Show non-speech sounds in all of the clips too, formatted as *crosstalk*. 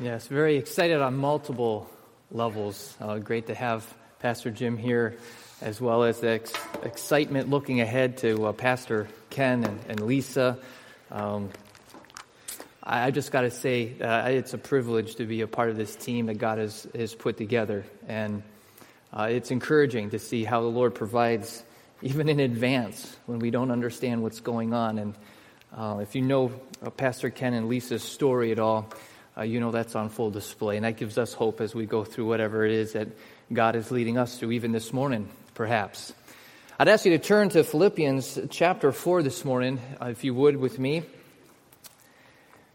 Yes, very excited on multiple levels. Uh, great to have Pastor Jim here, as well as the ex- excitement looking ahead to uh, Pastor Ken and, and Lisa. Um, I, I, just got to say, uh, it's a privilege to be a part of this team that God has, has put together. And uh, it's encouraging to see how the Lord provides, even in advance, when we don't understand what's going on. And uh, if you know uh, Pastor Ken and Lisa's story at all, uh, you know that's on full display. And that gives us hope as we go through whatever it is that God is leading us through, even this morning, perhaps. I'd ask you to turn to Philippians chapter 4 this morning, uh, if you would, with me.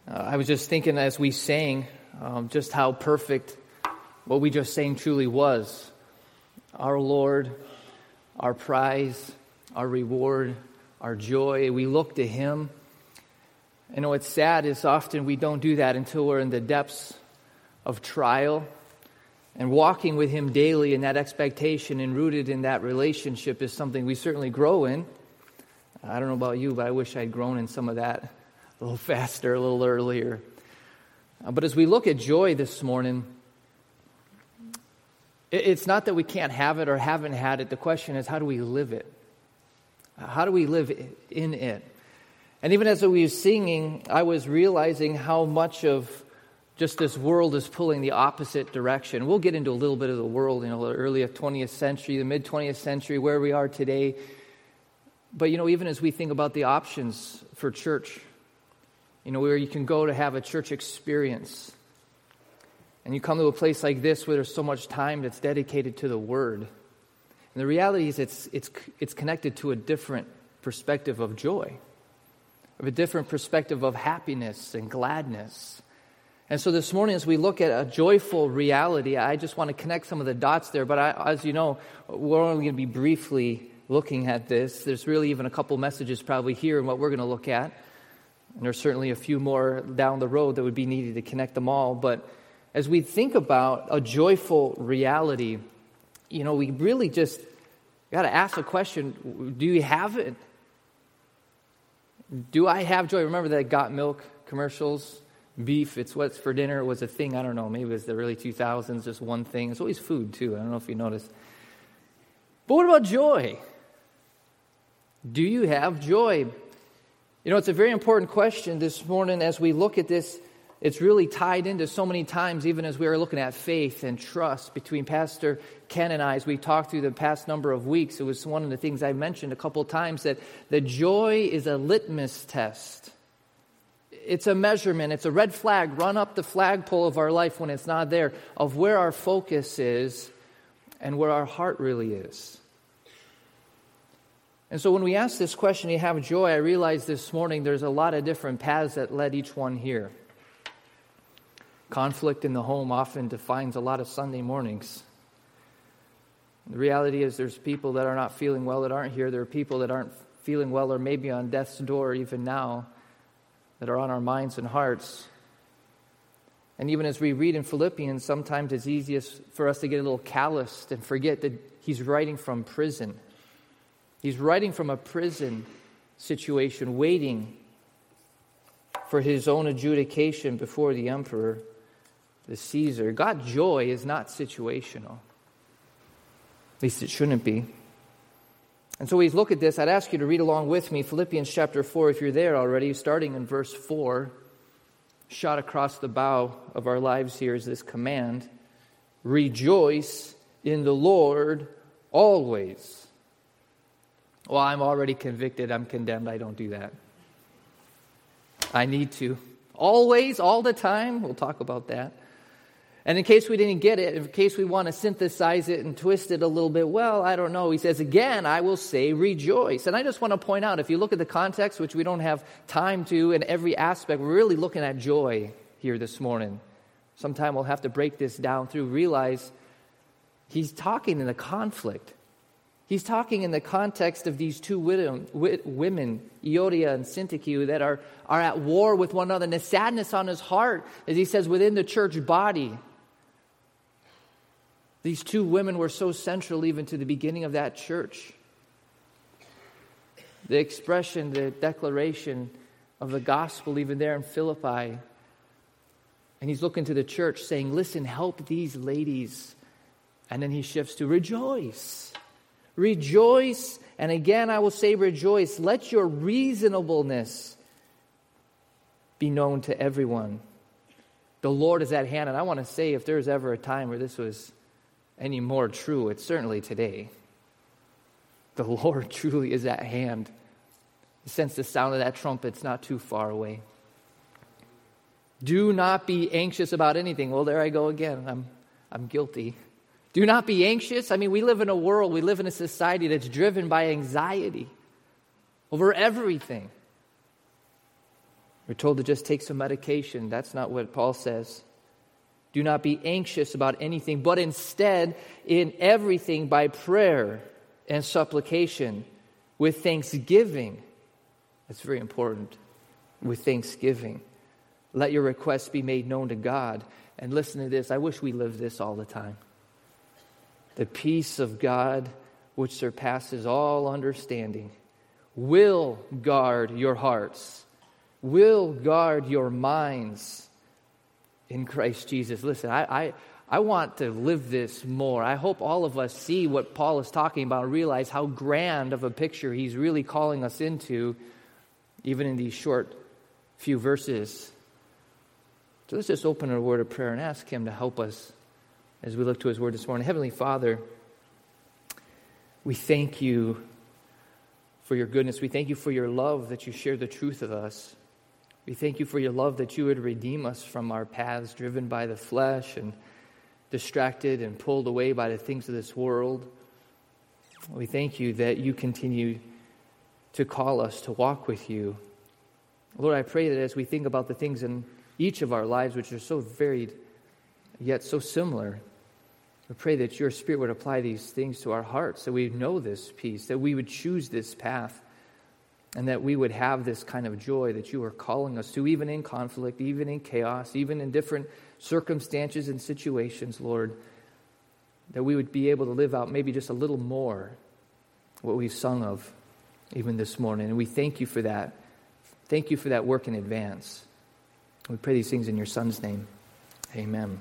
Uh, I was just thinking as we sang um, just how perfect what we just sang truly was. Our Lord, our prize, our reward, our joy. We look to Him. Know, what's sad is often we don't do that until we're in the depths of trial. And walking with Him daily in that expectation and rooted in that relationship is something we certainly grow in. I don't know about you, but I wish I'd grown in some of that a little *laughs* faster, a little earlier. Uh, but as we look at joy this morning, it's not that we can't have it or haven't had it. The question is, how do we live it? How do we live in it? And even as we were singing, I was realizing how much of just this world is pulling the opposite direction. We'll get into a little bit of the world, you know, the early 20th century, the mid 20th century, where we are today. But, you know, even as we think about the options for church, you know, where you can go to have a church experience, and you come to a place like this where there's so much time that's dedicated to the Word. And the reality is, it's, it's, it's connected to a different perspective of joy of a different perspective of happiness and gladness. And so this morning, as we look at a joyful reality, I just want to connect some of the dots there. But I, as you know, we're only going to be briefly looking at this. There's really even a couple messages probably here in what we're going to look at. And there's certainly a few more down the road that would be needed to connect them all. But as we think about a joyful reality, you know, we really just got to ask the question do you have it? Do I have joy? Remember that got milk commercials? Beef, it's what's for dinner, was a thing. I don't know. Maybe it was the early 2000s, just one thing. It's always food, too. I don't know if you noticed. But what about joy? Do you have joy? You know, it's a very important question this morning as we look at this it's really tied into so many times, even as we are looking at faith and trust between Pastor Ken and I, as we talked through the past number of weeks. It was one of the things I mentioned a couple times that the joy is a litmus test. It's a measurement, it's a red flag, run up the flagpole of our life when it's not there, of where our focus is and where our heart really is. And so when we ask this question, do you have joy, I realize this morning there's a lot of different paths that led each one here. Conflict in the home often defines a lot of Sunday mornings. The reality is, there's people that are not feeling well that aren't here. There are people that aren't feeling well or maybe on death's door even now that are on our minds and hearts. And even as we read in Philippians, sometimes it's easiest for us to get a little calloused and forget that he's writing from prison. He's writing from a prison situation, waiting for his own adjudication before the emperor the Caesar. God's joy is not situational. At least it shouldn't be. And so we look at this. I'd ask you to read along with me Philippians chapter 4, if you're there already, starting in verse 4. Shot across the bow of our lives here is this command Rejoice in the Lord always. Well, I'm already convicted. I'm condemned. I don't do that. I need to. Always, all the time. We'll talk about that. And in case we didn't get it, in case we want to synthesize it and twist it a little bit, well, I don't know. He says, again, I will say rejoice. And I just want to point out, if you look at the context, which we don't have time to in every aspect, we're really looking at joy here this morning. Sometime we'll have to break this down through, realize he's talking in the conflict. He's talking in the context of these two women, Euodia and Syntyche, that are, are at war with one another, and the sadness on his heart, as he says, within the church body. These two women were so central even to the beginning of that church. The expression, the declaration of the gospel, even there in Philippi. And he's looking to the church saying, Listen, help these ladies. And then he shifts to rejoice. Rejoice. And again, I will say, rejoice. Let your reasonableness be known to everyone. The Lord is at hand. And I want to say, if there's ever a time where this was any more true, it's certainly today. The *laughs* Lord truly is at hand. Sense the sound of that trumpet, it's not too far away. Do not be anxious about anything. Well, there I go again. I'm, I'm guilty. Do not be anxious. I mean, we live in a world, we live in a society that's driven by anxiety over everything. We're told to just take some medication. That's not what Paul says. Do not be anxious about anything, but instead, in everything, by prayer and supplication, with thanksgiving. That's very important. With thanksgiving. Let your requests be made known to God. And listen to this. I wish we lived this all the time. The peace of God, which surpasses all understanding, will guard your hearts, will guard your minds in Christ Jesus. Listen, I, I, I want to live this more. I hope all of us see what Paul is talking about and realize how grand of a picture he's really calling us into, even in these short few verses. So let's just open a word of prayer and ask him to help us as we look to his word this morning. Heavenly Father, we thank you for your goodness. We thank you for your love that you share the truth of us. We thank you for your love that you would redeem us from our paths driven by the flesh and distracted and pulled away by the things of this world. We thank you that you continue to call us to walk with you. Lord, I pray that as we think about the things in each of our lives, which are so varied yet so similar, we pray that your Spirit would apply these things to our hearts, that we know this peace, that we would choose this path, and that we would have this kind of joy that you are calling us to, even in conflict, even in chaos, even in different circumstances and situations, Lord, that we would be able to live out maybe just a little more what we've sung of even this morning. And we thank you for that. Thank you for that work in advance. We pray these things in your Son's name. Amen.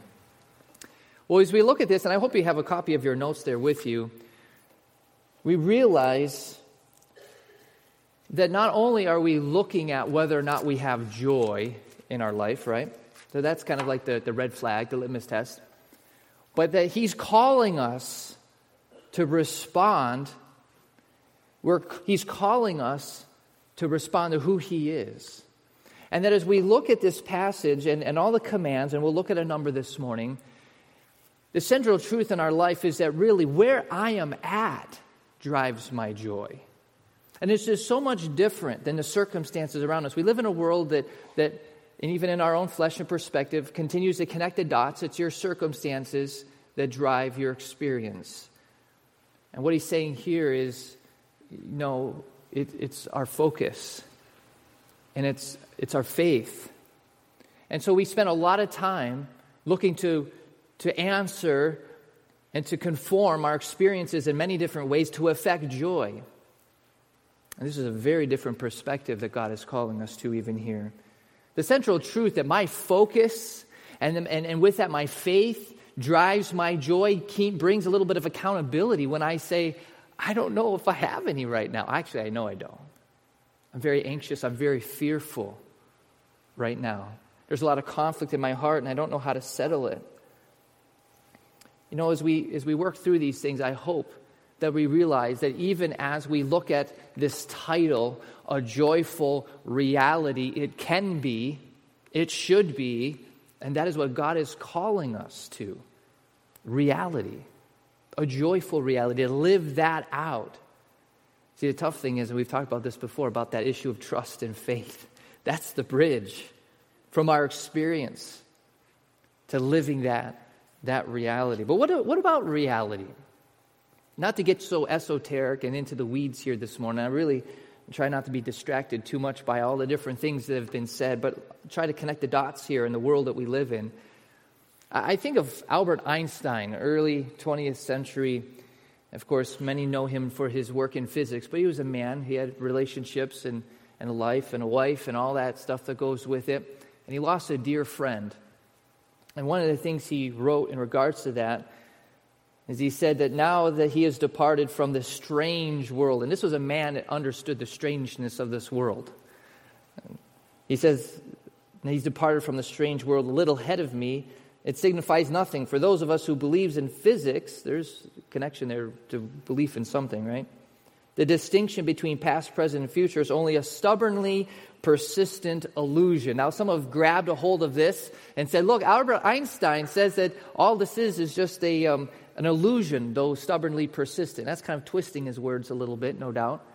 Well, as we look at this, and I hope you have a copy of your notes there with you, we realize that not only are we looking at whether or not we have joy in our life, right? So that's kind of like the, the red flag, the litmus test. But that he's calling us to respond. We're, he's calling us to respond to who he is. And that as we look at this passage and, and all the commands, and we'll look at a number this morning, the central truth in our life is that really where I am at drives my joy. And it's just so much different than the circumstances around us. We live in a world that, that and even in our own flesh and perspective, continues to connect the dots. It's your circumstances that drive your experience. And what he's saying here is no, it, it's our focus, and it's, it's our faith. And so we spend a lot of time looking to to answer and to conform our experiences in many different ways to affect joy. And this is a very different perspective that God is calling us to, even here. The central truth that my focus and, and, and with that my faith drives my joy, brings a little bit of accountability when I say, I don't know if I have any right now. Actually, I know I don't. I'm very anxious. I'm very fearful right now. There's a lot of conflict in my heart, and I don't know how to settle it. You know, as we, as we work through these things, I hope that we realize that even as we look at this title, a joyful reality, it can be, it should be, and that is what God is calling us to reality, a joyful reality, to live that out. See, the tough thing is, and we've talked about this before, about that issue of trust and faith. *laughs* That's the bridge from our experience to living that that reality. But what, what about reality? Not to get so esoteric and into the weeds here this morning. I really try not to be distracted too much by all the different things that have been said, but try to connect the dots here in the world that we live in. I think of Albert Einstein, early 20th century. Of course, many know him for his work in physics, but he was a man. He had relationships and, and a life and a wife and all that stuff that goes with it. And he lost a dear friend And one of the things he wrote in regards to that is he said that now that he has departed from this strange world, and this was a man that understood the strangeness of this world. He says, He's departed from the strange world a little ahead of me. It signifies nothing. For those of us who believes in physics, there's a connection there to belief in something, right? The distinction between past, present, and future is only a stubbornly persistent illusion. Now, some have grabbed a hold of this and said, look, Albert Einstein says that all this is is just a, um, an illusion, though stubbornly persistent. That's kind of twisting his words a little bit, no doubt.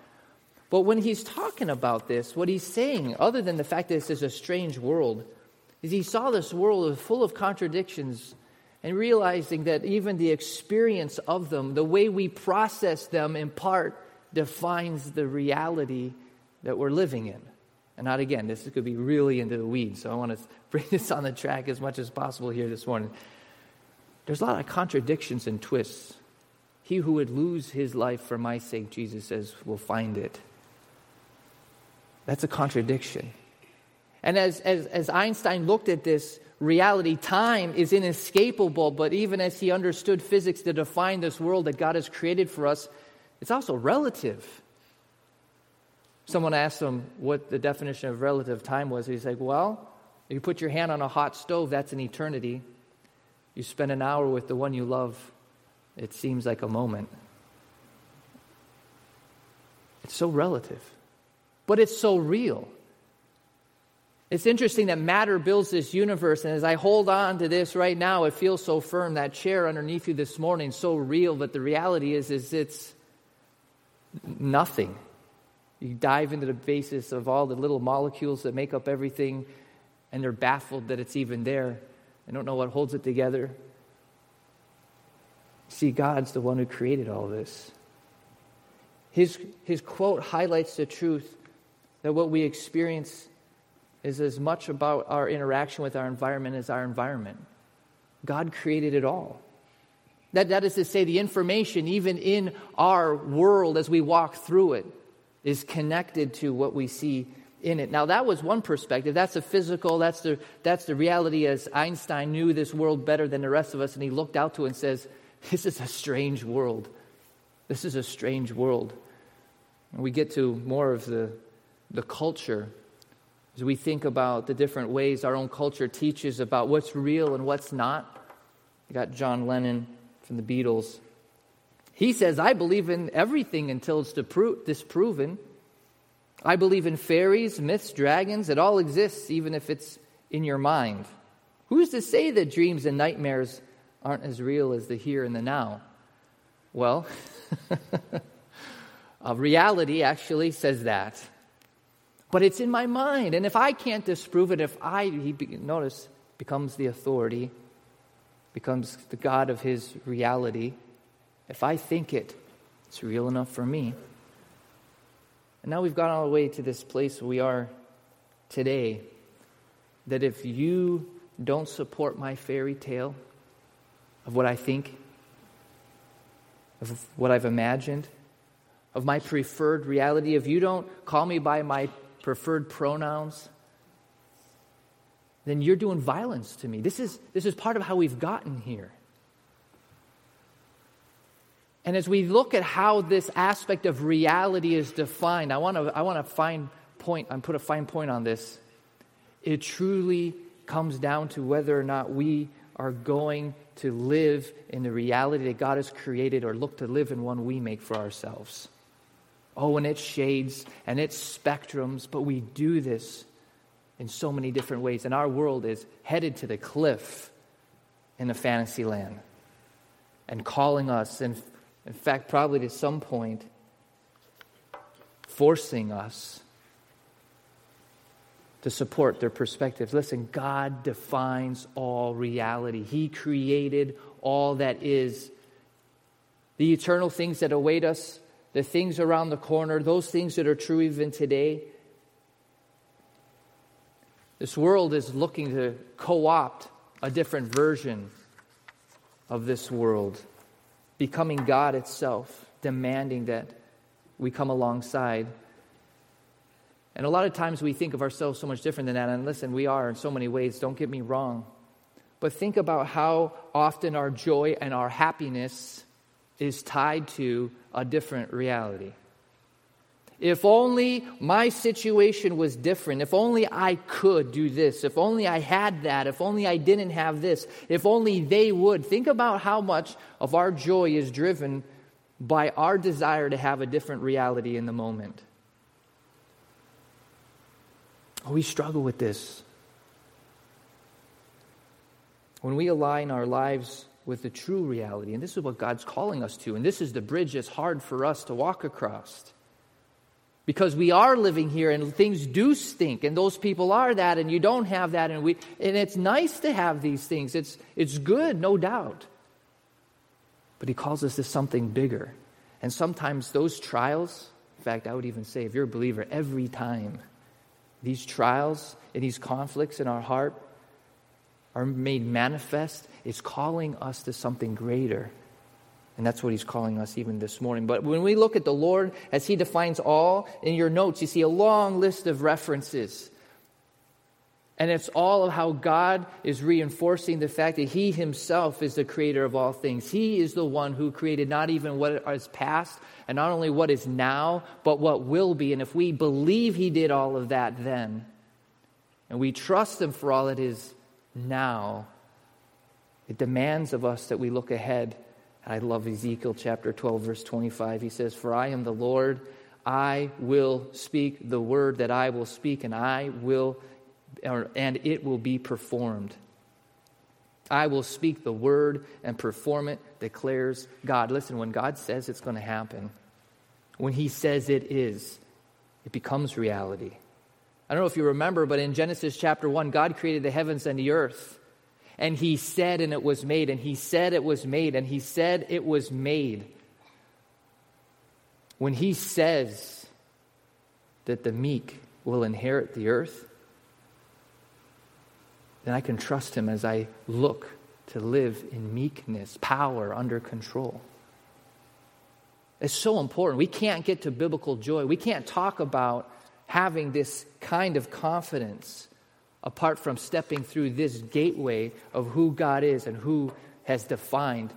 But when he's talking about this, what he's saying, other than the fact that this is a strange world, is he saw this world full of contradictions and realizing that even the experience of them, the way we process them in part, defines the reality that we're living in. And not again, this could be really into the weeds, so I want to *laughs* bring this on the track as much as possible here this morning. There's a lot of contradictions and twists. He who would lose his life for my sake, Jesus says, will find it. That's a contradiction. And as, as, as Einstein looked at this reality, time is inescapable, but even as he understood physics to define this world that God has created for us, it's also relative. Someone asked him what the definition of relative time was. He's like, Well, you put your hand on a hot stove, that's an eternity. You spend an hour with the one you love, it seems like a moment. It's so relative, but it's so real. It's interesting that matter builds this universe, and as I hold on to this right now, it feels so firm. That chair underneath you this morning, so real, but the reality is, is it's nothing. You dive into the basis of all the little molecules that make up everything, and they're baffled that it's even there. They don't know what holds it together. See, God's the one who created all this. His, his quote highlights the truth that what we experience is as much about our interaction with our environment as our environment. God created it all. That, that is to say, the information, even in our world as we walk through it, is connected to what we see in it. Now, that was one perspective. That's the physical, that's the, that's the reality as Einstein knew this world better than the rest of us, and he looked out to it and says, This is a strange world. This is a strange world. And we get to more of the, the culture as we think about the different ways our own culture teaches about what's real and what's not. You got John Lennon from the Beatles. He says, I believe in everything until it's disproven. I believe in fairies, myths, dragons. It all exists, even if it's in your mind. Who's to say that dreams and nightmares aren't as real as the here and the now? Well, *laughs* reality actually says that. But it's in my mind. And if I can't disprove it, if I, he, notice, becomes the authority, becomes the God of his reality. If I think it, it's real enough for me. And now we've gone all the way to this place we are today. That if you don't support my fairy tale of what I think, of what I've imagined, of my preferred reality, if you don't call me by my preferred pronouns, then you're doing violence to me. This is, this is part of how we've gotten here. And as we look at how this aspect of reality is defined, I want to I want to find point and put a fine point on this. It truly comes down to whether or not we are going to live in the reality that God has created or look to live in one we make for ourselves. Oh, and it's shades and it's spectrums, but we do this in so many different ways. And our world is headed to the cliff in the fantasy land and calling us, and in fact, probably to some point, forcing us to support their perspectives. Listen, God defines all reality, He created all that is. The eternal things that await us, the things around the corner, those things that are true even today, this world is looking to co opt a different version of this world, becoming God itself, demanding that we come alongside. And a lot of times we think of ourselves so much different than that. And listen, we are in so many ways, don't get me wrong. but think about how often our joy and our happiness is tied to a different reality. If only my situation was different. If only I could do this. If only I had that. If only I didn't have this. If only they would. Think about how much of our joy is driven by our desire to have a different reality in the moment. Oh, we struggle with this. When we align our lives with the true reality, and this is what God's calling us to, and this is the bridge that's hard for us to walk across. Because we are living here and things do stink, and those people are that, and you don't have that, and we and it's nice to have these things. It's it's good, no doubt. But he calls us to something bigger. And sometimes those trials, in fact, I would even say, if you're a believer, every time these trials and these conflicts in our heart are made manifest, it's calling us to something greater. And that's what he's calling us even this morning. But when we look at the Lord as he defines all, in your notes, you see a long list of references and it's all of how God is reinforcing the fact that He Himself is the creator of all things. He is the one who created not even what is past and not only what is now, but what will be. And if we believe He did all of that then, and we trust Him for all it is now, it demands of us that we look ahead. I love Ezekiel chapter 12, verse 25. He says, For I am the Lord, I will speak the word that I will speak, and I will and it will be performed. I will speak the word and perform it, declares God. Listen, when God says it's going to happen, when He says it is, it becomes reality. I don't know if you remember, but in Genesis chapter 1, God created the heavens and the earth. And He said, and it was made. And He said, it was made. And He said, it was made. When He says that the meek will inherit the earth, then I can trust Him as I look to live in meekness, power, under control. It's so important. We can't get to biblical joy. We can't talk about having this kind of confidence apart from stepping through this gateway of who God is and who has defined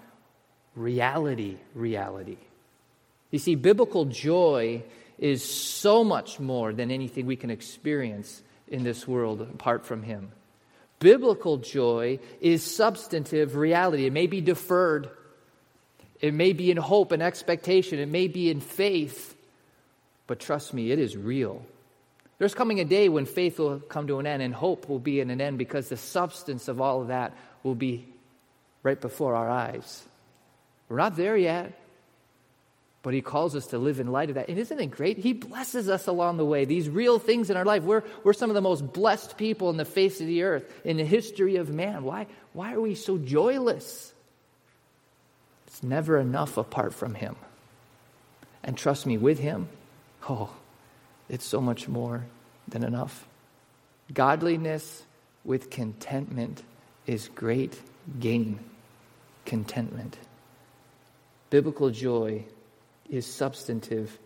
reality, reality. You see, biblical joy is so much more than anything we can experience in this world apart from Him. Biblical joy is substantive reality. It may be deferred, it may be in hope and expectation, it may be in faith, but trust me, it is real. There's coming a day when faith will come to an end and hope will be in an end because the substance of all of that will be right before our eyes. We're not there yet. But he calls us to live in light of that. And isn't it great? He blesses us along the way. These real things in our life. We're, we're some of the most blessed people in the face of the earth in the history of man. Why, why are we so joyless? It's never enough apart from him. And trust me, with him, oh, it's so much more than enough. Godliness with contentment is great gain. Contentment. Biblical joy is substantive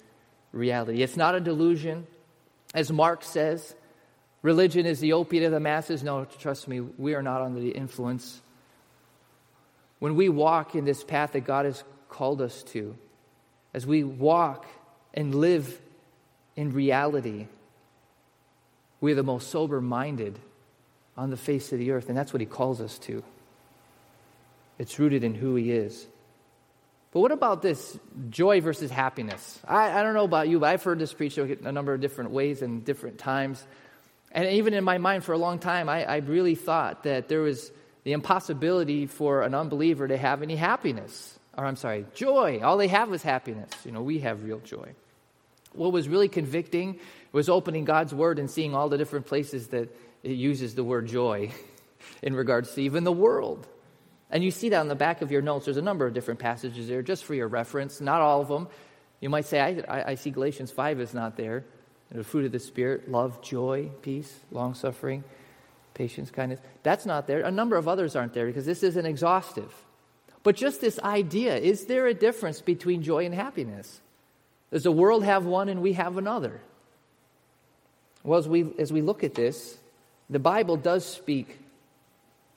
reality. It's not a delusion. As Marx says, religion is the opiate of the masses. No, trust me, we are not under the influence. When we walk in this path that God has called us to, as we walk and live in reality, we are the most sober minded on the face of the earth, and that's what He calls us to. It's rooted in who He is. But what about this joy versus happiness? I, I don't know about you, but I've heard this preached a number of different ways and different times. And even in my mind for a long time, I, I really thought that there was the impossibility for an unbeliever to have any happiness. Or I'm sorry, joy. All they have is happiness. You know, we have real joy. What was really convicting was opening God's word and seeing all the different places that it uses the word joy *laughs* in regards to even the world. And you see that on the back of your notes. There's a number of different passages there just for your reference, not all of them. You might say, I, I, see Galatians 5 is not there. The fruit of the Spirit, love, joy, peace, long suffering, patience, kindness. That's not there. A number of others aren't there because this isn't exhaustive. But just this idea is there a difference between joy and happiness? Does the world have one and we have another? Well, as we, as we look at this, the Bible does speak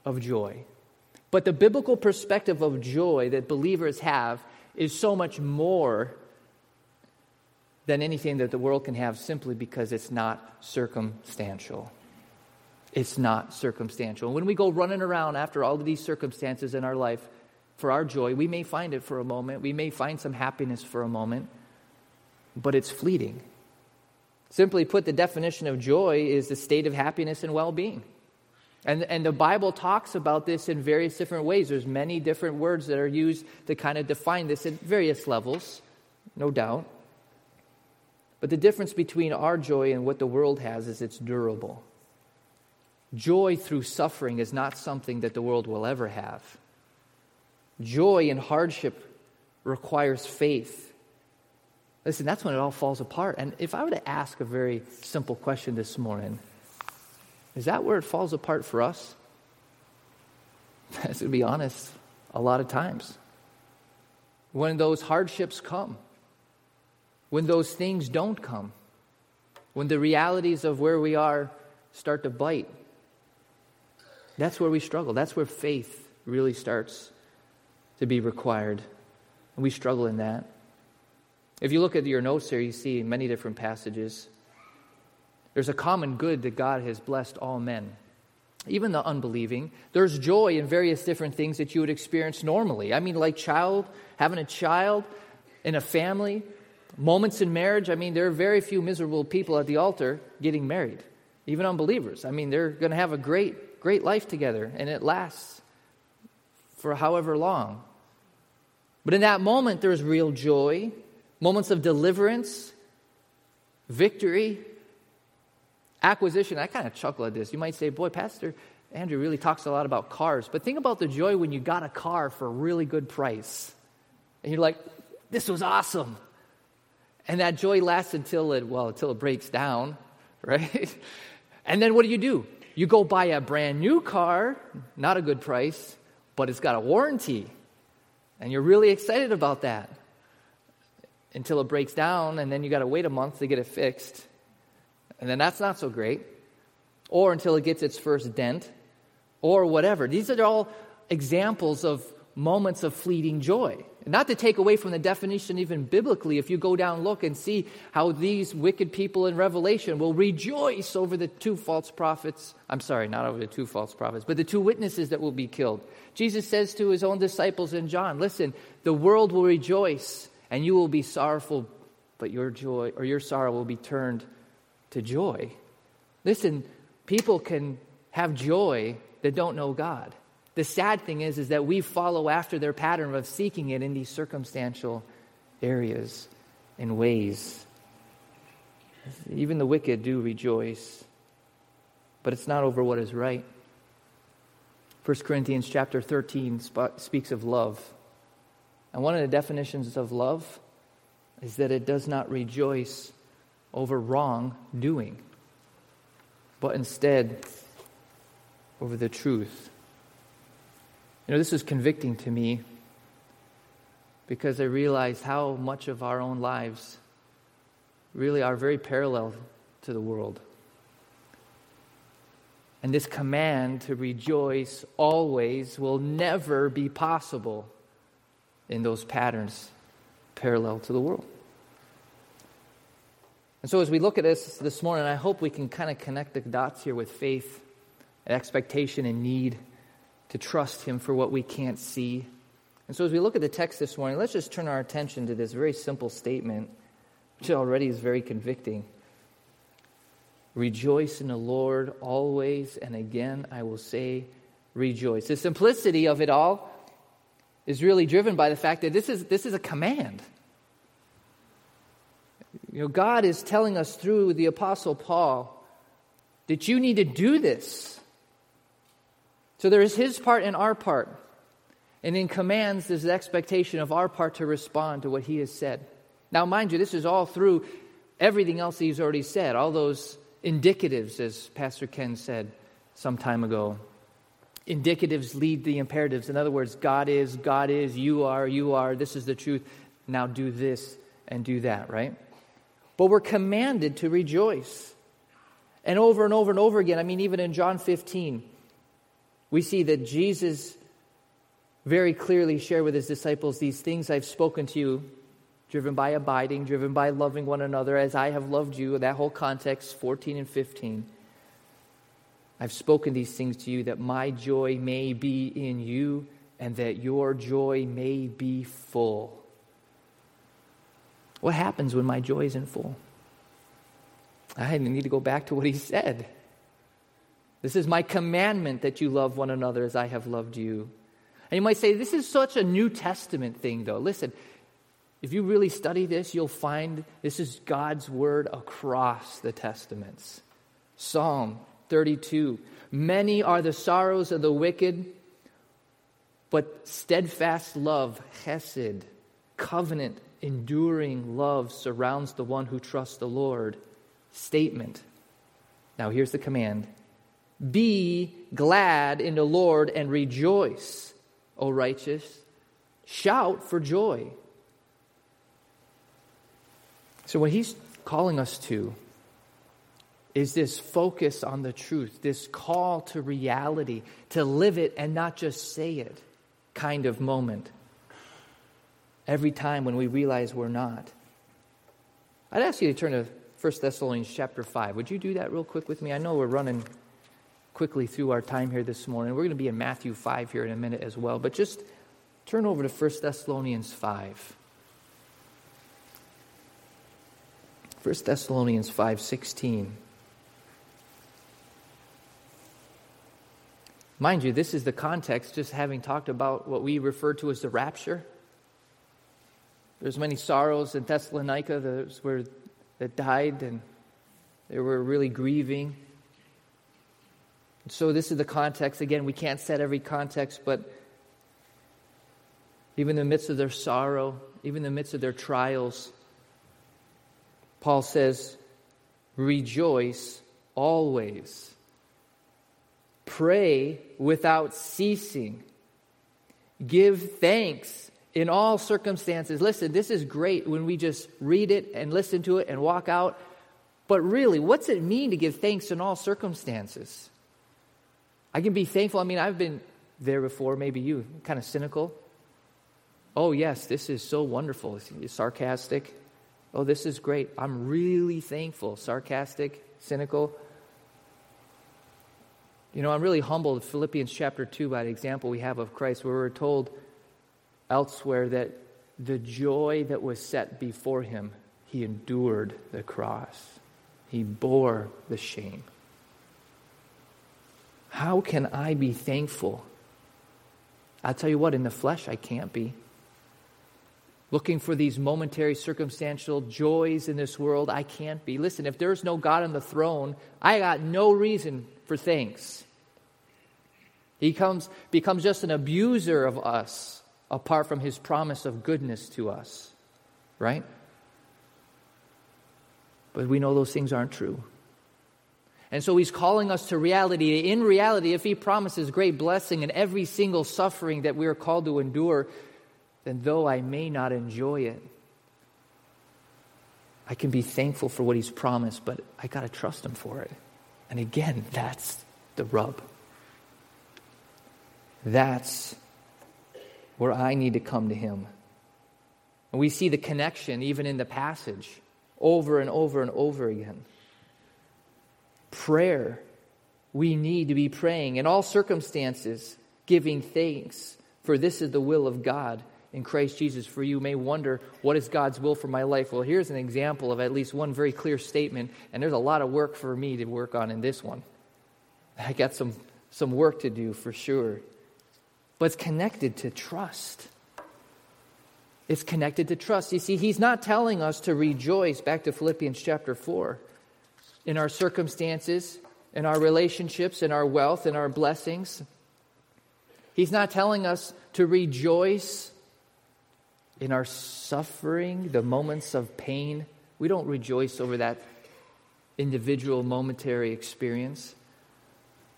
of joy. But the biblical perspective of joy that believers have is so much more than anything that the world can have simply because it's not circumstantial. It's not circumstantial. When we go running around after all of these circumstances in our life for our joy, we may find it for a moment. We may find some happiness for a moment, but it's fleeting. Simply put, the definition of joy is the state of happiness and well being. And, and the Bible talks about this in various different ways. There's many different words that are used to kind of define this at various levels, no doubt. But the difference between our joy and what the world has is it's durable. Joy through suffering is not something that the world will ever have. Joy in hardship requires faith. Listen, that's when it all falls apart. And if I were to ask a very simple question this morning, is that where it falls apart for us? *laughs* to be honest, a lot of times. When those hardships come, when those things don't come, when the realities of where we are start to bite, that's where we struggle. That's where faith really starts to be required. And we struggle in that. If you look at your notes here, you see many different passages. There's a common good that God has blessed all men, even the unbelieving. There's joy in various different things that you would experience normally. I mean, like child, having a child in a family, moments in marriage. I mean, there are very few miserable people at the altar getting married, even unbelievers. I mean, they're going to have a great, great life together, and it lasts for however long. But in that moment, there's real joy moments of deliverance, victory, acquisition. I kind of chuckle at this. You might say, boy, Pastor Andrew really talks a lot about cars. But think about the joy when you got a car for a really good price. And you're like, this was awesome. And that joy lasts until it, well, until it breaks down, *laughs* right? and then what do you do? You go buy a brand new car, not a good price, but it's got a warranty. And you're really excited about that until it breaks down, and then you got to wait a month to get it fixed. And then that's not so great. Or until it gets its first dent, or whatever. These are all examples of moments of fleeting joy. Not to take away from the definition, even biblically, if you go down, look and see how these wicked people in Revelation will rejoice over the two false prophets. I'm sorry, not over the two false prophets, but the two witnesses that will be killed. Jesus says to his own disciples in John, Listen, the world will rejoice and you will be sorrowful, but your joy or your sorrow will be turned to joy. Listen, people can have joy that don't know God. The sad thing is, is that we follow after their pattern of seeking it in these circumstantial areas and ways. Even the wicked do rejoice, but it's not over what is right. 1 Corinthians chapter 13 speaks of love. And one of the definitions of love is that it does not rejoice over wrong doing, but instead over the truth. You know, this was convicting to me because I realized how much of our own lives really are very parallel to the world. And this command to rejoice always will never be possible in those patterns parallel to the world. And so, as we look at this this morning, I hope we can kind of connect the dots here with faith and expectation and need to trust Him for what we can't see. And so, as we look at the text this morning, let's just turn our attention to this very simple statement, which already is very convicting. Rejoice in the Lord always, and again I will say, rejoice. The simplicity of it all is really driven by the fact that this is, this is a command. You know, God is telling us through the Apostle Paul that you need to do this. So there is his part and our part. And in commands, there's the expectation of our part to respond to what he has said. Now, mind you, this is all through everything else he's already said, all those indicatives, as Pastor Ken said some time ago indicatives lead the imperatives. In other words, God is, God is, you are, you are, this is the truth. Now do this and do that, right? But we're commanded to rejoice. And over and over and over again, I mean, even in John 15, We see that Jesus very clearly shared with his disciples these things I've spoken to you, driven by abiding, driven by loving one another as I have loved you. That whole context, 14 and 15. I've spoken these things to you that my joy may be in you and that your joy may be full. What happens when my joy isn't full? I need to go back to what he said. This is my commandment that you love one another as I have loved you. And you might say, this is such a New Testament thing, though. Listen, if you really study this, you'll find this is God's word across the Testaments. Psalm 32 Many are the sorrows of the wicked, but steadfast love, chesed, covenant, enduring love surrounds the one who trusts the Lord. Statement. Now here's the command Be glad in the Lord and rejoice, O righteous. Shout for joy. So, what he's calling us to is this focus on the truth, this call to reality, to live it and not just say it kind of moment. Every time when we realize we're not. I'd ask you to turn to 1 Thessalonians chapter 5. Would you do that real quick with me? I know we're running quickly through our time here this morning. We're going to be in Matthew 5 here in a minute as well, but just turn over to 1 Thessalonians 5. 1 Thessalonians 5:16 Mind you, this is the context, just having talked about what we refer to as the rapture. There's many sorrows in Thessalonica those were, that died, and they were really grieving. So, this is the context. Again, we can't set every context, but even in the midst of their sorrow, even in the midst of their trials, Paul says, Rejoice always. Pray without ceasing. Give thanks in all circumstances. Listen, this is great when we just read it and listen to it and walk out. But really, what's it mean to give thanks in all circumstances? I can be thankful. I mean, I've been there before, maybe you, kind of cynical. Oh, yes, this is so wonderful. It's sarcastic. Oh, this is great. I'm really thankful. Sarcastic, cynical. You know, I'm really humbled, Philippians chapter 2, by the example we have of Christ, where we're told elsewhere that the joy that was set before him, he endured the cross, he bore the shame. How can I be thankful? I'll tell you what, in the flesh, I can't be. Looking for these momentary circumstantial joys in this world, I can't be. Listen, if there's no God on the throne, I got no reason for thanks. He comes, becomes just an abuser of us apart from his promise of goodness to us, right? But we know those things aren't true. And so he's calling us to reality. In reality, if he promises great blessing in every single suffering that we are called to endure, then though I may not enjoy it, I can be thankful for what he's promised, but I got to trust him for it. And again, that's the rub. That's where I need to come to him. And we see the connection even in the passage over and over and over again. Prayer. We need to be praying in all circumstances, giving thanks, for this is the will of God in Christ Jesus for you. may wonder, what is God's will for my life? Well, here's an example of at least one very clear statement, and there's a lot of work for me to work on in this one. I got some, some work to do for sure. But it's connected to trust. It's connected to trust. You see, he's not telling us to rejoice, back to Philippians chapter 4, in our circumstances, in our relationships, in our wealth, in our blessings. He's not telling us to rejoice in our suffering, the moments of pain. We don't rejoice over that individual momentary experience.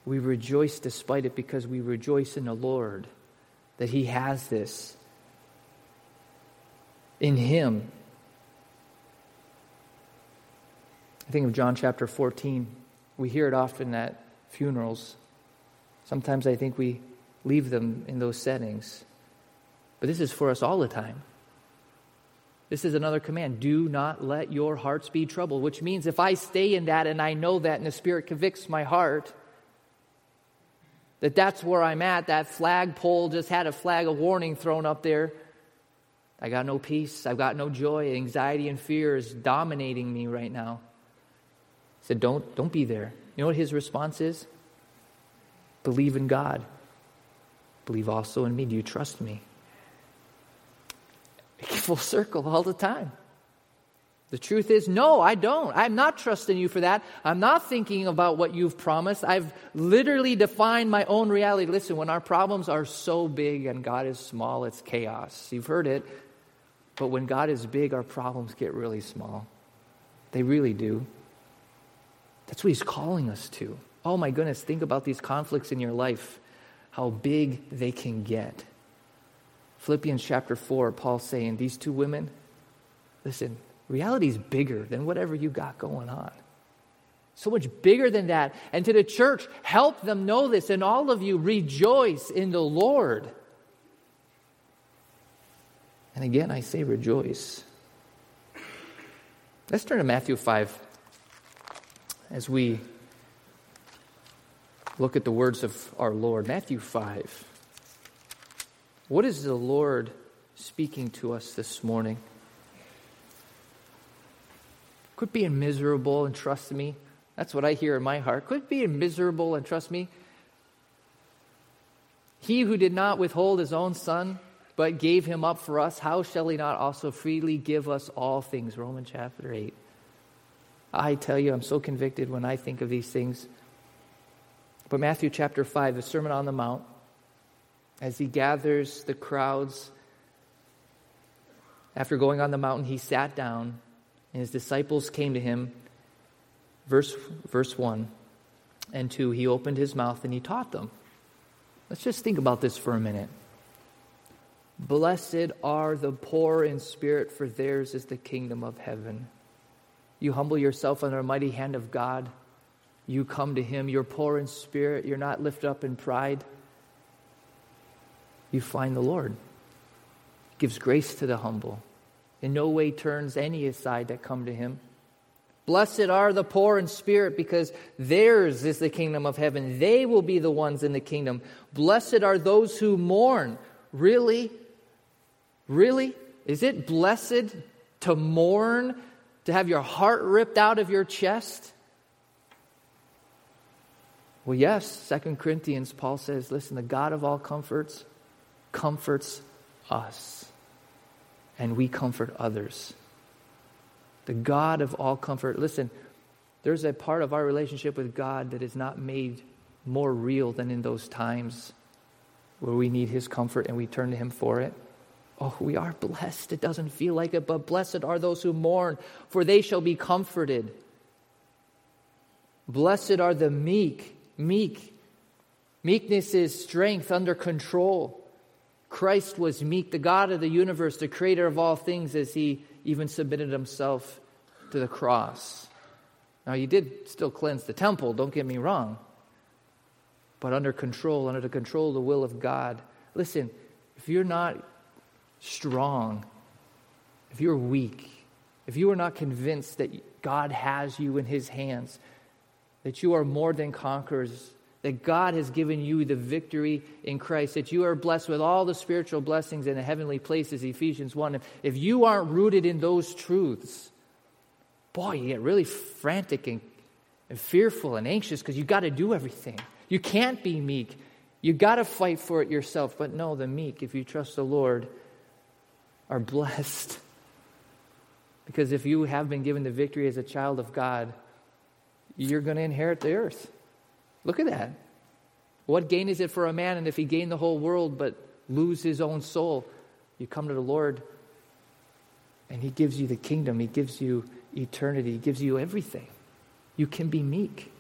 We rejoice despite it because we rejoice in the Lord that He has this. In Him. I think of John chapter 14. We hear it often at funerals. Sometimes I think we leave them in those settings. But this is for us all the time. This is another command. Do not let your hearts be troubled, which means if I stay in that and I know that and the Spirit convicts my heart, that that's where I'm at, that flagpole just had a flag of warning thrown up there. I got no peace. I've got no joy. Anxiety and fear is dominating me right now. He said, Don't, don't be there. You know what his response is? Believe in God. Believe also in me. Do you trust me? Full circle all the time. The truth is, no, I don't. I'm not trusting you for that. I'm not thinking about what you've promised. I've literally defined my own reality. Listen, when our problems are so big and God is small, it's chaos. You've heard it. But when God is big, our problems get really small. They really do. That's what He's calling us to. Oh my goodness, think about these conflicts in your life, how big they can get. Philippians chapter 4, Paul's saying, These two women, listen, reality is bigger than whatever you got going on. So much bigger than that. And to the church, help them know this. And all of you, rejoice in the Lord. And again, I say rejoice. Let's turn to Matthew 5 as we look at the words of our Lord. Matthew 5. What is the Lord speaking to us this morning? Quit being miserable and trust me. That's what I hear in my heart. Quit being miserable and trust me. He who did not withhold his own son, but gave him up for us, how shall he not also freely give us all things? Romans chapter 8. I tell you, I'm so convicted when I think of these things. But Matthew chapter 5, the Sermon on the Mount, as he gathers the crowds, after going on the mountain, he sat down and his disciples came to him. Verse, verse 1 and 2, he opened his mouth and he taught them. Let's just think about this for a minute. Blessed are the poor in spirit, for theirs is the kingdom of heaven. You humble yourself under a mighty hand of God. You come to him. You're poor in spirit. You're not lifted up in pride. You find the Lord. Gives grace to the humble in no way turns any aside that come to him. Blessed are the poor in spirit, because theirs is the kingdom of heaven. They will be the ones in the kingdom. Blessed are those who mourn. Really? Really? Is it blessed to mourn, to have your heart ripped out of your chest? Well, yes, Second Corinthians, Paul says, listen, the God of all comforts comforts us and we comfort others. The God of all comfort. Listen, there's a part of our relationship with God that is not made more real than in those times where we need His comfort and we turn to Him for it. Oh, we are blessed. It doesn't feel like it, but blessed are those who mourn, for they shall be comforted. Blessed are the meek. Meek. Meekness is strength under control. Christ was meek, the God of the universe, the creator of all things, as he even submitted himself to the cross. Now, he did still cleanse the temple, don't get me wrong, but under control, under the control of the will of God. Listen, if you're not strong, if you're weak, if you are not convinced that God has you in his hands, that you are more than conquerors that God has given you the victory in Christ, that you are blessed with all the spiritual blessings in the heavenly places, Ephesians 1. If you aren't rooted in those truths, boy, you get really frantic and, and fearful and anxious because you got to do everything. You can't be meek. You got to fight for it yourself. But no, the meek, if you trust the Lord, are blessed. *laughs* Because if you have been given the victory as a child of God, you're going to inherit the earth. Look at that. What gain is it for a man and if he gain the whole world but lose his own soul? You come to the Lord and he gives you the kingdom, he gives you eternity, he gives you everything. You can be meek.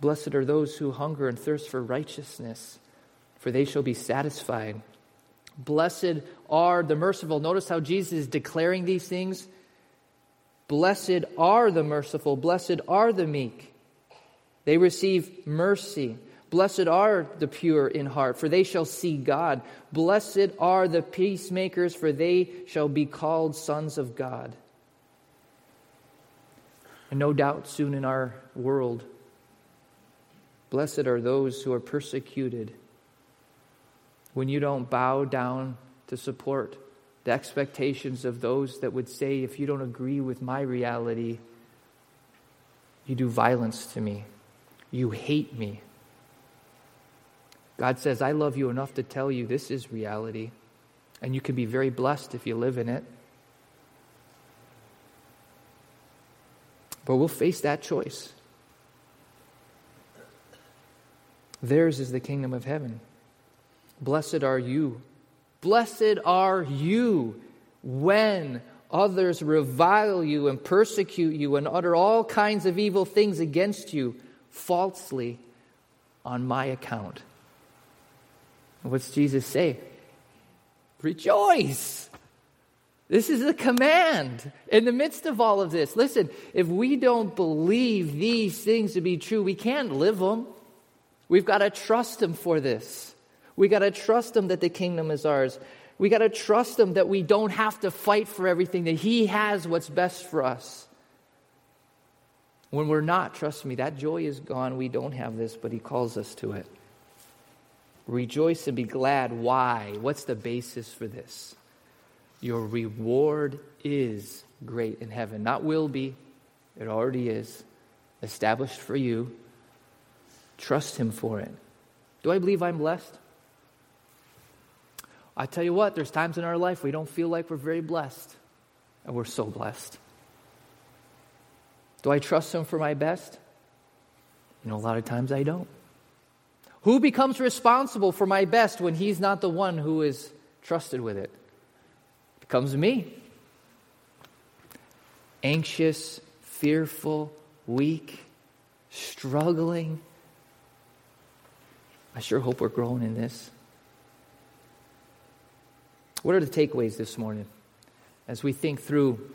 Blessed are those who hunger and thirst for righteousness, for they shall be satisfied. Blessed are the merciful. Notice how Jesus is declaring these things. Blessed are the merciful. Blessed are the meek. They receive mercy. Blessed are the pure in heart, for they shall see God. Blessed are the peacemakers, for they shall be called sons of God. And no doubt, soon in our world, blessed are those who are persecuted when you don't bow down to support the expectations of those that would say, if you don't agree with my reality, you do violence to me, you hate me. God says, I love you enough to tell you this is reality, and you can be very blessed if you live in it. But we'll face that choice. Theirs is the kingdom of heaven. Blessed are you. Blessed are you when others revile you and persecute you and utter all kinds of evil things against you falsely on my account. What's Jesus say? Rejoice. This is a command in the midst of all of this. Listen, if we don't believe these things to be true, we can't live them. We've got to trust Him for this. We got to trust Him that the kingdom is ours. We got to trust Him that we don't have to fight for everything, that He has what's best for us. When we're not, trust me, that joy is gone. We don't have this, but He calls us to it. Rejoice and be glad. Why? What's the basis for this? Your reward is great in heaven. Not will be, it already is. Established for you. Trust Him for it. Do I believe I'm blessed? I tell you what, there's times in our life we don't feel like we're very blessed, and we're so blessed. Do I trust Him for my best? You know, a lot of times I don't. Who becomes responsible for my best when He's not the one who is trusted with it? it becomes me. Anxious, fearful, weak, struggling. I sure hope we're growing in this. What are the takeaways this morning as we think through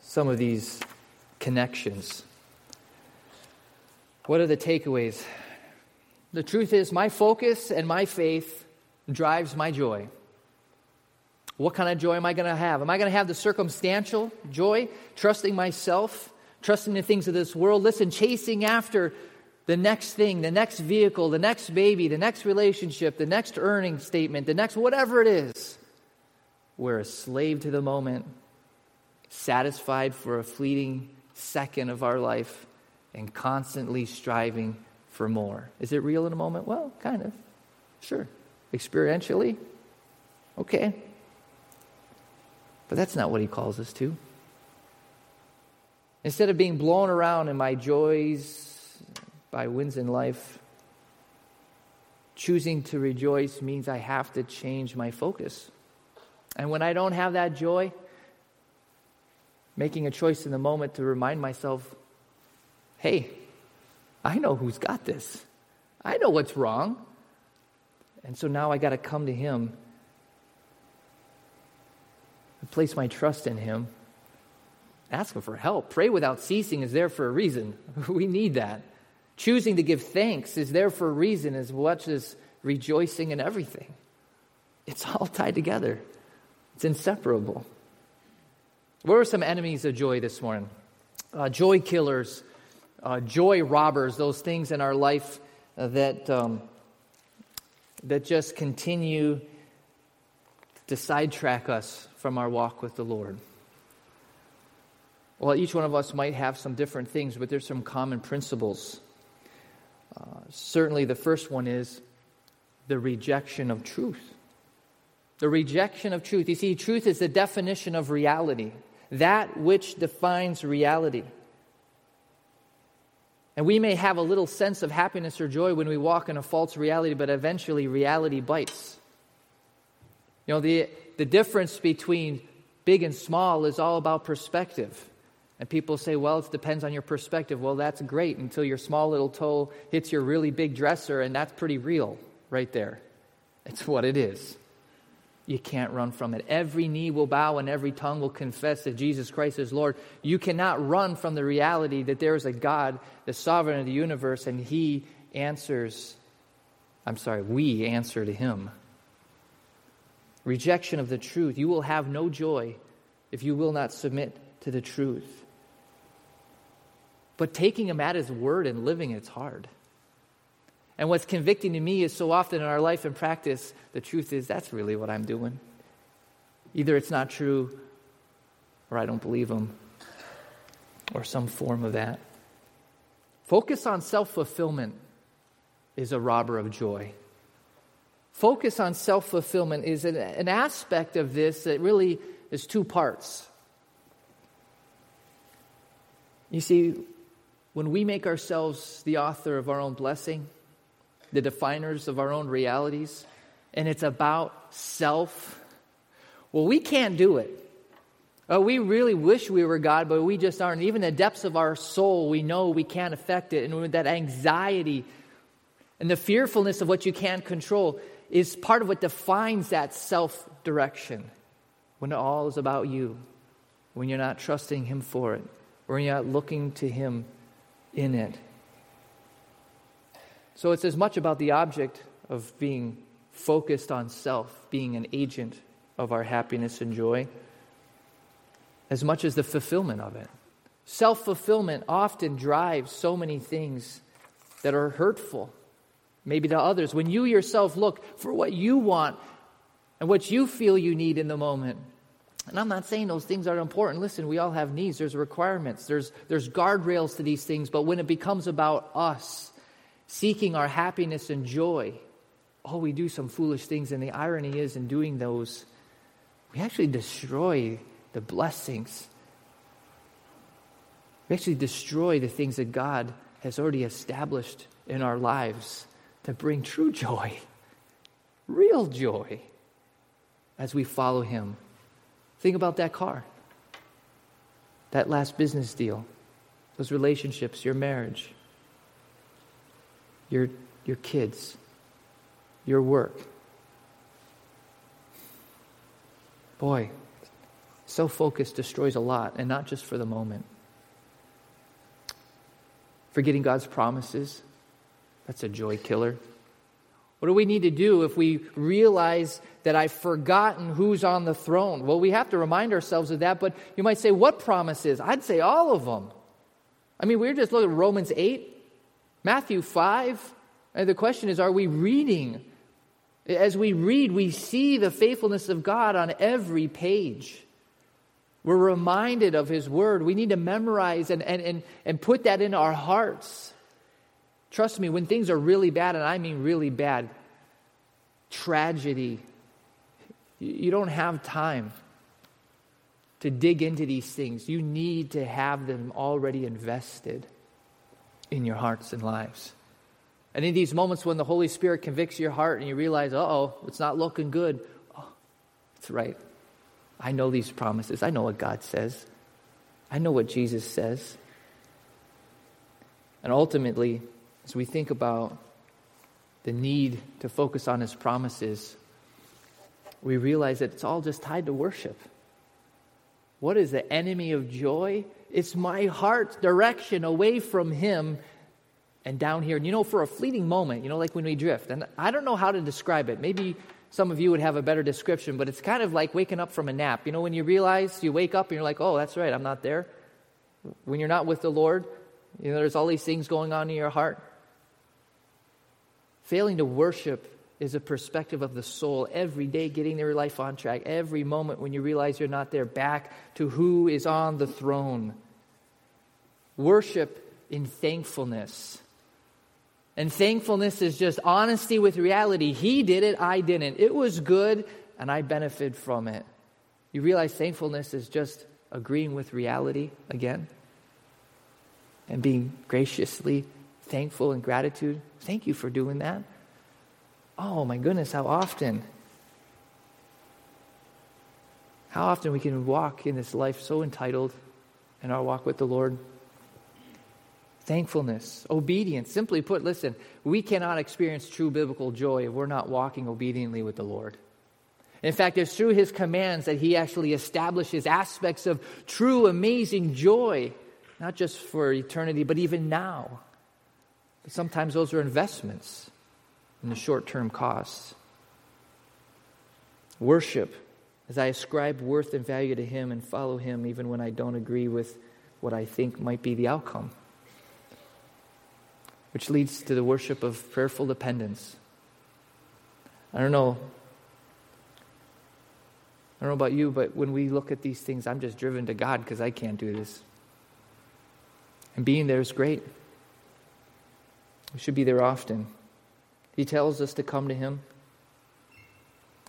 some of these connections? What are the takeaways? The truth is, my focus and my faith drives my joy. What kind of joy am I going to have? Am I going to have the circumstantial joy, trusting myself, trusting the things of this world? Listen, chasing after the next thing, the next vehicle, the next baby, the next relationship, the next earning statement, the next whatever it is. We're a slave to the moment, satisfied for a fleeting second of our life, and constantly striving for more. Is it real in a moment? Well, kind of. Sure. Experientially? Okay. But that's not what he calls us to. Instead of being blown around in my joys, by wins in life. Choosing to rejoice means I have to change my focus. And when I don't have that joy, making a choice in the moment to remind myself, hey, I know who's got this. I know what's wrong. And so now I got to come to Him and place my trust in Him. Ask Him for help. Pray without ceasing is there for a reason. *laughs* we need that. Choosing to give thanks is there for a reason as much as rejoicing in everything. It's all tied together, it's inseparable. What are some enemies of joy this morning? Uh, joy killers, uh, joy robbers, those things in our life uh, that, um, that just continue to sidetrack us from our walk with the Lord. Well, each one of us might have some different things, but there's some common principles uh, certainly, the first one is the rejection of truth. The rejection of truth. You see, truth is the definition of reality, that which defines reality. And we may have a little sense of happiness or joy when we walk in a false reality, but eventually reality bites. You know, the, the difference between big and small is all about perspective. And people say, well, it depends on your perspective. Well, that's great until your small little toe hits your really big dresser, and that's pretty real right there. It's what it is. You can't run from it. Every knee will bow and every tongue will confess that Jesus Christ is Lord. You cannot run from the reality that there is a God, the sovereign of the universe, and He answers, I'm sorry, we answer to him. Rejection of the truth. You will have no joy if you will not submit to the truth. But taking him at his word and living it's hard. And what's convicting to me is so often in our life and practice, the truth is that's really what I'm doing. Either it's not true or I don't believe him or some form of that. Focus on self fulfillment is a robber of joy. Focus on self fulfillment is an, an, aspect of this that really is two parts. You see, when we make ourselves the author of our own blessing, the definers of our own realities, and it's about self, well, we can't do it. Oh, we really wish we were God, but we just aren't. Even the depths of our soul, we know we can't affect it. And that anxiety and the fearfulness of what you can't control is part of what defines that self direction. When it all is about you, when you're not trusting Him for it, when you're not looking to Him in it. So it's as much about the object of being focused on self, being an agent of our happiness and joy, as much as the fulfillment of it. Self fulfillment often drives so many things that are hurtful, maybe to others. When you yourself look for what you want and what you feel you need in the moment, and I'm not saying those things aren't important. Listen, we all have needs, there's requirements, there's, there's guardrails to these things, but when it becomes about us seeking our happiness and joy, oh, we do some foolish things. And the irony is, in doing those, we actually destroy the blessings. We actually destroy the things that God has already established in our lives to bring true joy, real joy, as we follow Him. Think about that car, that last business deal, those relationships, your marriage, your, your kids, your work. Boy, so focused destroys a lot, and not just for the moment. Forgetting God's promises, that's a joy killer. What do we need to do if we realize that I've forgotten who's on the throne? Well, we have to remind ourselves of that, but you might say, what promises? I'd say all of them. I mean, we're just looking at Romans 8, Matthew 5. And the question is, are we reading? As we read, we see the faithfulness of God on every page. We're reminded of His Word. We need to memorize and, and, and, and put that in our hearts. Trust me, when things are really bad, and I mean really bad, tragedy, you don't have time to dig into these things. You need to have them already invested in your hearts and lives. And in these moments when the Holy Spirit convicts your heart and you realize, oh, it's not looking good, oh, that's right. I know these promises. I know what God says. I know what Jesus says. And ultimately, as we think about the need to focus on his promises, we realize that it's all just tied to worship. What is the enemy of joy? It's my heart's direction away from him and down here. And you know, for a fleeting moment, you know, like when we drift, and I don't know how to describe it. Maybe some of you would have a better description, but it's kind of like waking up from a nap. You know, when you realize you wake up and you're like, oh, that's right, I'm not there. When you're not with the Lord, you know, there's all these things going on in your heart. Failing to worship is a perspective of the soul every day, getting their life on track. Every moment when you realize you're not there, back to who is on the throne. Worship in thankfulness. And thankfulness is just honesty with reality. He did it, I didn't. It was good, and I benefited from it. You realize thankfulness is just agreeing with reality again and being graciously thankful and gratitude. Thank you for doing that. Oh my goodness, how often. How often we can walk in this life so entitled in our walk with the Lord. Thankfulness, obedience. Simply put, listen, we cannot experience true biblical joy if we're not walking obediently with the Lord. In fact, it's through his commands that he actually establishes aspects of true, amazing joy, not just for eternity, but even now. But sometimes those are investments in the short term costs. Worship as I ascribe worth and value to Him and follow Him even when I don't agree with what I think might be the outcome. Which leads to the worship of prayerful dependence. I don't know. I don't know about you, but when we look at these things, I'm just driven to God because I can't do this. And being there is great. We should be there often. He tells us to come to Him.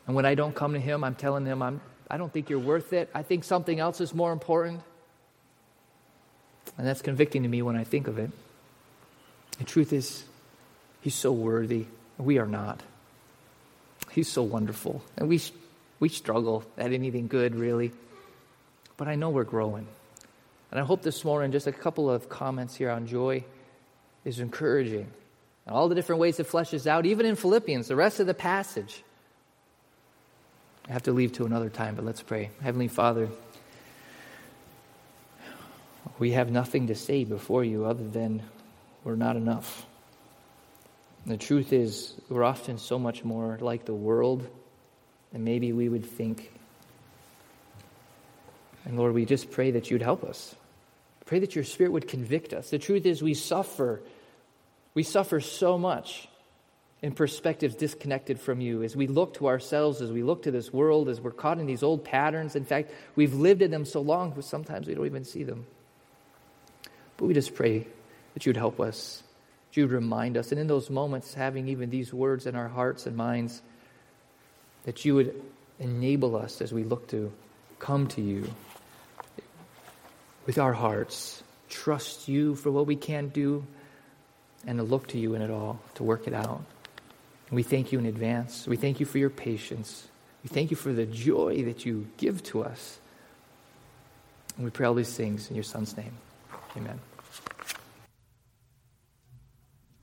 And when I don't come to Him, I'm telling Him, I'm, I don't think you're worth it. I think something else is more important. And that's convicting to me when I think of it. The truth is, He's so worthy. We are not. He's so wonderful. And we, we struggle at anything good, really. But I know we're growing. And I hope this morning, just a couple of comments here on joy is encouraging. And all the different ways it fleshes out, even in Philippians, the rest of the passage. I have to leave to another time, but let's pray. Heavenly Father, we have nothing to say before you other than we're not enough. The truth is, we're often so much more like the world than maybe we would think. And Lord, we just pray that you'd help us. Pray that your Spirit would convict us. The truth is, we suffer. We suffer so much in perspectives disconnected from you as we look to ourselves, as we look to this world, as we're caught in these old patterns. In fact, we've lived in them so long, sometimes we don't even see them. But we just pray that you'd help us, that you'd remind us, and in those moments, having even these words in our hearts and minds, that you would enable us as we look to come to you with our hearts, trust you for what we can't do, and to look to you in it all, to work it out. We thank you in advance. We thank you for your patience. We thank you for the joy that you give to us. And we pray all these things in your Son's name. Amen.